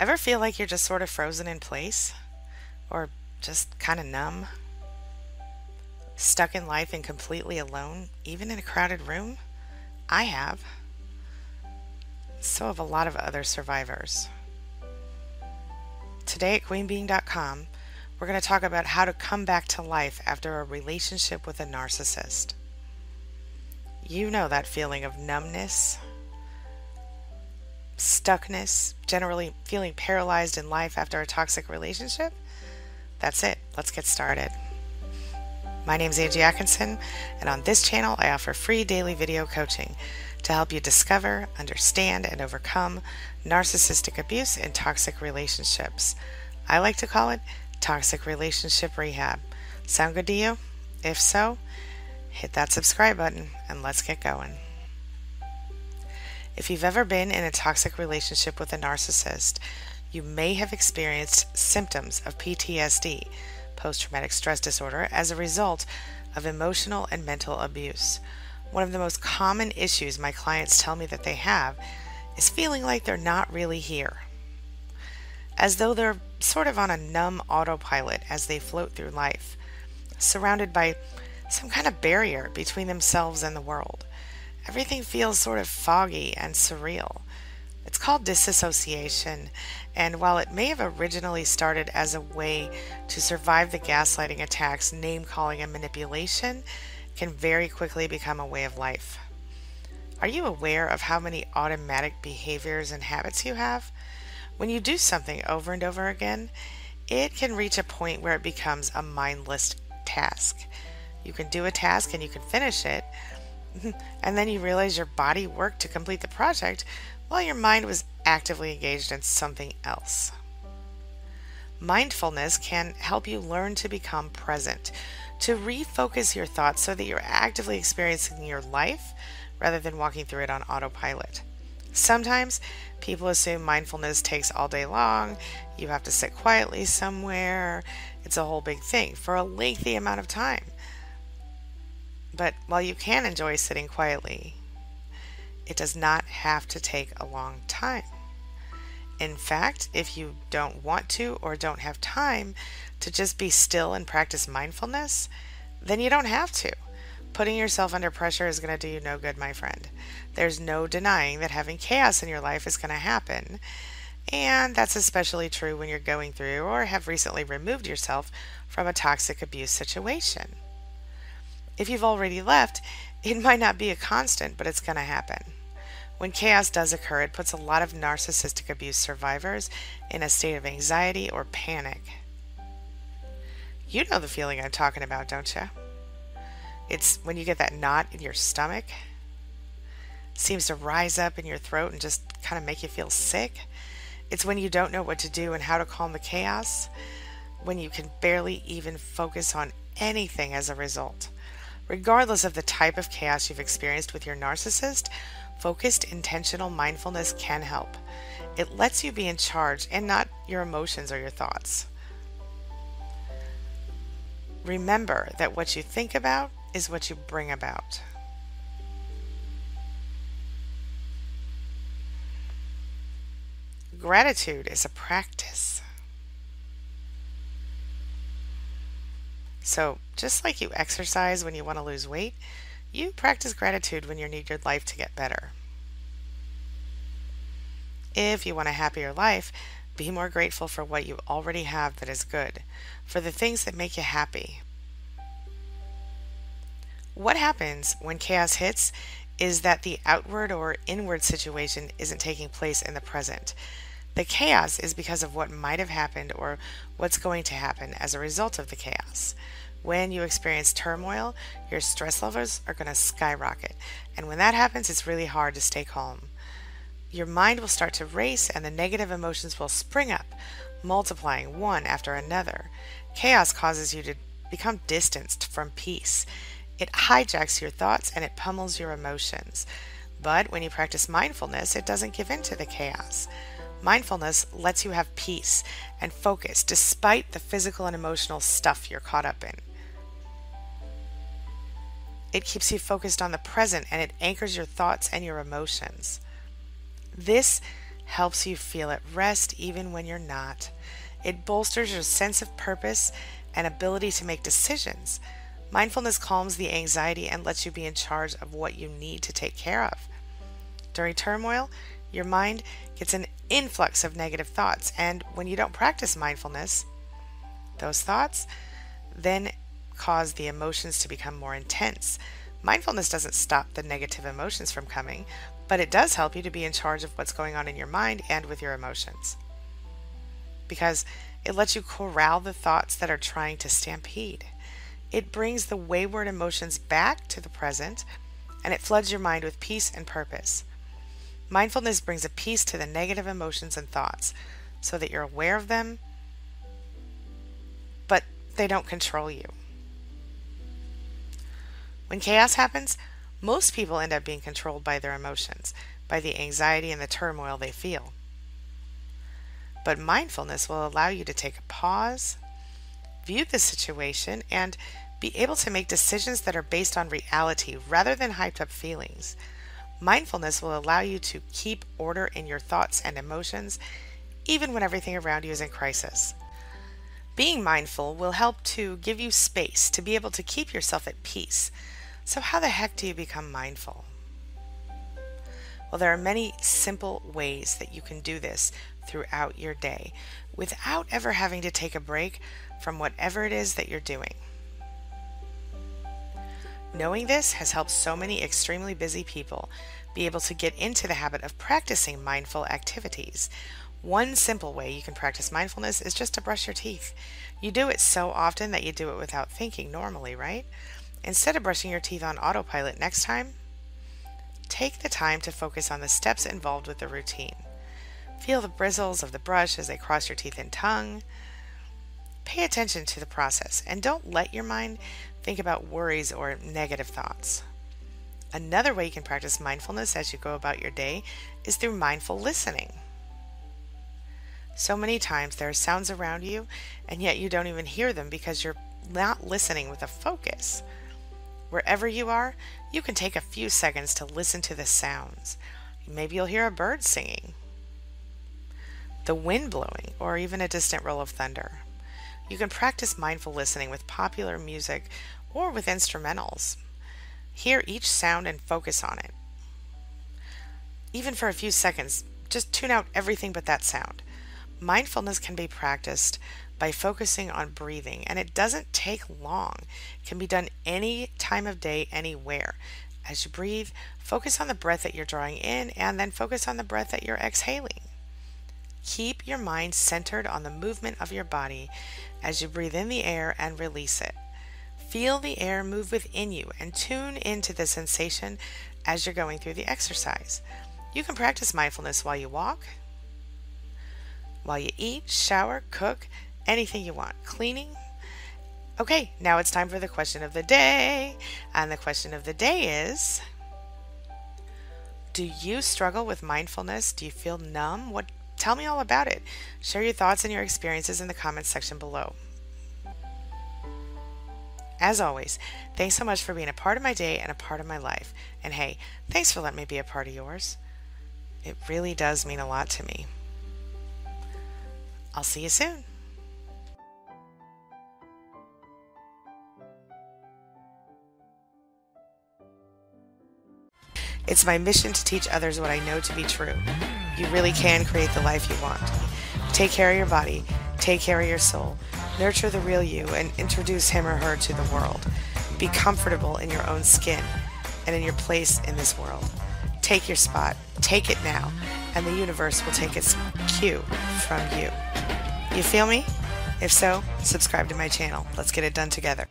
Ever feel like you're just sort of frozen in place? Or just kind of numb? Stuck in life and completely alone, even in a crowded room? I have. So have a lot of other survivors. Today at queenbeeing.com, we're going to talk about how to come back to life after a relationship with a narcissist. You know that feeling of numbness, stuckness, generally feeling paralyzed in life after a toxic relationship? That's it. Let's get started. My name is Angie Atkinson, and on this channel, I offer free daily video coaching to help you discover, understand, and overcome narcissistic abuse and toxic relationships. I like to call it toxic relationship rehab. Sound good to you? If so, hit that subscribe button and let's get going. If you've ever been in a toxic relationship with a narcissist, you may have experienced symptoms of PTSD, post traumatic stress disorder, as a result of emotional and mental abuse. One of the most common issues my clients tell me that they have is feeling like they're not really here, as though they're sort of on a numb autopilot as they float through life, surrounded by some kind of barrier between themselves and the world. Everything feels sort of foggy and surreal. It's called disassociation, and while it may have originally started as a way to survive the gaslighting attacks, name calling, and manipulation, can very quickly become a way of life. Are you aware of how many automatic behaviors and habits you have? When you do something over and over again, it can reach a point where it becomes a mindless task. You can do a task and you can finish it, and then you realize your body worked to complete the project while your mind was actively engaged in something else. Mindfulness can help you learn to become present, to refocus your thoughts so that you're actively experiencing your life rather than walking through it on autopilot. Sometimes people assume mindfulness takes all day long, you have to sit quietly somewhere, it's a whole big thing for a lengthy amount of time. But while you can enjoy sitting quietly, it does not have to take a long time. In fact, if you don't want to or don't have time to just be still and practice mindfulness, then you don't have to. Putting yourself under pressure is going to do you no good, my friend. There's no denying that having chaos in your life is going to happen. And that's especially true when you're going through or have recently removed yourself from a toxic abuse situation. If you've already left, it might not be a constant, but it's going to happen. When chaos does occur, it puts a lot of narcissistic abuse survivors in a state of anxiety or panic. You know the feeling I'm talking about, don't you? It's when you get that knot in your stomach, seems to rise up in your throat and just kind of make you feel sick. It's when you don't know what to do and how to calm the chaos, when you can barely even focus on anything as a result. Regardless of the type of chaos you've experienced with your narcissist, focused intentional mindfulness can help. It lets you be in charge and not your emotions or your thoughts. Remember that what you think about is what you bring about. Gratitude is a practice. So, just like you exercise when you want to lose weight, you practice gratitude when you need your life to get better. If you want a happier life, be more grateful for what you already have that is good, for the things that make you happy. What happens when chaos hits is that the outward or inward situation isn't taking place in the present. The chaos is because of what might have happened or what's going to happen as a result of the chaos. When you experience turmoil, your stress levels are going to skyrocket. And when that happens, it's really hard to stay calm. Your mind will start to race and the negative emotions will spring up, multiplying one after another. Chaos causes you to become distanced from peace. It hijacks your thoughts and it pummels your emotions. But when you practice mindfulness, it doesn't give in to the chaos. Mindfulness lets you have peace and focus despite the physical and emotional stuff you're caught up in. It keeps you focused on the present and it anchors your thoughts and your emotions. This helps you feel at rest even when you're not. It bolsters your sense of purpose and ability to make decisions. Mindfulness calms the anxiety and lets you be in charge of what you need to take care of. During turmoil, your mind gets an influx of negative thoughts, and when you don't practice mindfulness, those thoughts then cause the emotions to become more intense. Mindfulness doesn't stop the negative emotions from coming, but it does help you to be in charge of what's going on in your mind and with your emotions. Because it lets you corral the thoughts that are trying to stampede. It brings the wayward emotions back to the present and it floods your mind with peace and purpose. Mindfulness brings a peace to the negative emotions and thoughts so that you're aware of them, but they don't control you. When chaos happens, most people end up being controlled by their emotions, by the anxiety and the turmoil they feel. But mindfulness will allow you to take a pause, view the situation, and be able to make decisions that are based on reality rather than hyped up feelings. Mindfulness will allow you to keep order in your thoughts and emotions, even when everything around you is in crisis. Being mindful will help to give you space to be able to keep yourself at peace so, how the heck do you become mindful? Well, there are many simple ways that you can do this throughout your day without ever having to take a break from whatever it is that you're doing. Knowing this has helped so many extremely busy people be able to get into the habit of practicing mindful activities. One simple way you can practice mindfulness is just to brush your teeth. You do it so often that you do it without thinking normally, right? Instead of brushing your teeth on autopilot next time, take the time to focus on the steps involved with the routine. Feel the bristles of the brush as they cross your teeth and tongue. Pay attention to the process and don't let your mind think about worries or negative thoughts. Another way you can practice mindfulness as you go about your day is through mindful listening. So many times there are sounds around you, and yet you don't even hear them because you're not listening with a focus. Wherever you are, you can take a few seconds to listen to the sounds. Maybe you'll hear a bird singing, the wind blowing, or even a distant roll of thunder. You can practice mindful listening with popular music or with instrumentals. Hear each sound and focus on it. Even for a few seconds, just tune out everything but that sound. Mindfulness can be practiced by focusing on breathing, and it doesn't take long. It can be done any time of day, anywhere. As you breathe, focus on the breath that you're drawing in and then focus on the breath that you're exhaling. Keep your mind centered on the movement of your body as you breathe in the air and release it. Feel the air move within you and tune into the sensation as you're going through the exercise. You can practice mindfulness while you walk, while you eat, shower, cook, anything you want. Cleaning? Okay, now it's time for the question of the day. And the question of the day is Do you struggle with mindfulness? Do you feel numb? What tell me all about it. Share your thoughts and your experiences in the comments section below. As always, thanks so much for being a part of my day and a part of my life. And hey, thanks for letting me be a part of yours. It really does mean a lot to me. I'll see you soon. It's my mission to teach others what I know to be true. You really can create the life you want. Take care of your body, take care of your soul, nurture the real you, and introduce him or her to the world. Be comfortable in your own skin and in your place in this world. Take your spot, take it now, and the universe will take its cue from you. You feel me? If so, subscribe to my channel. Let's get it done together.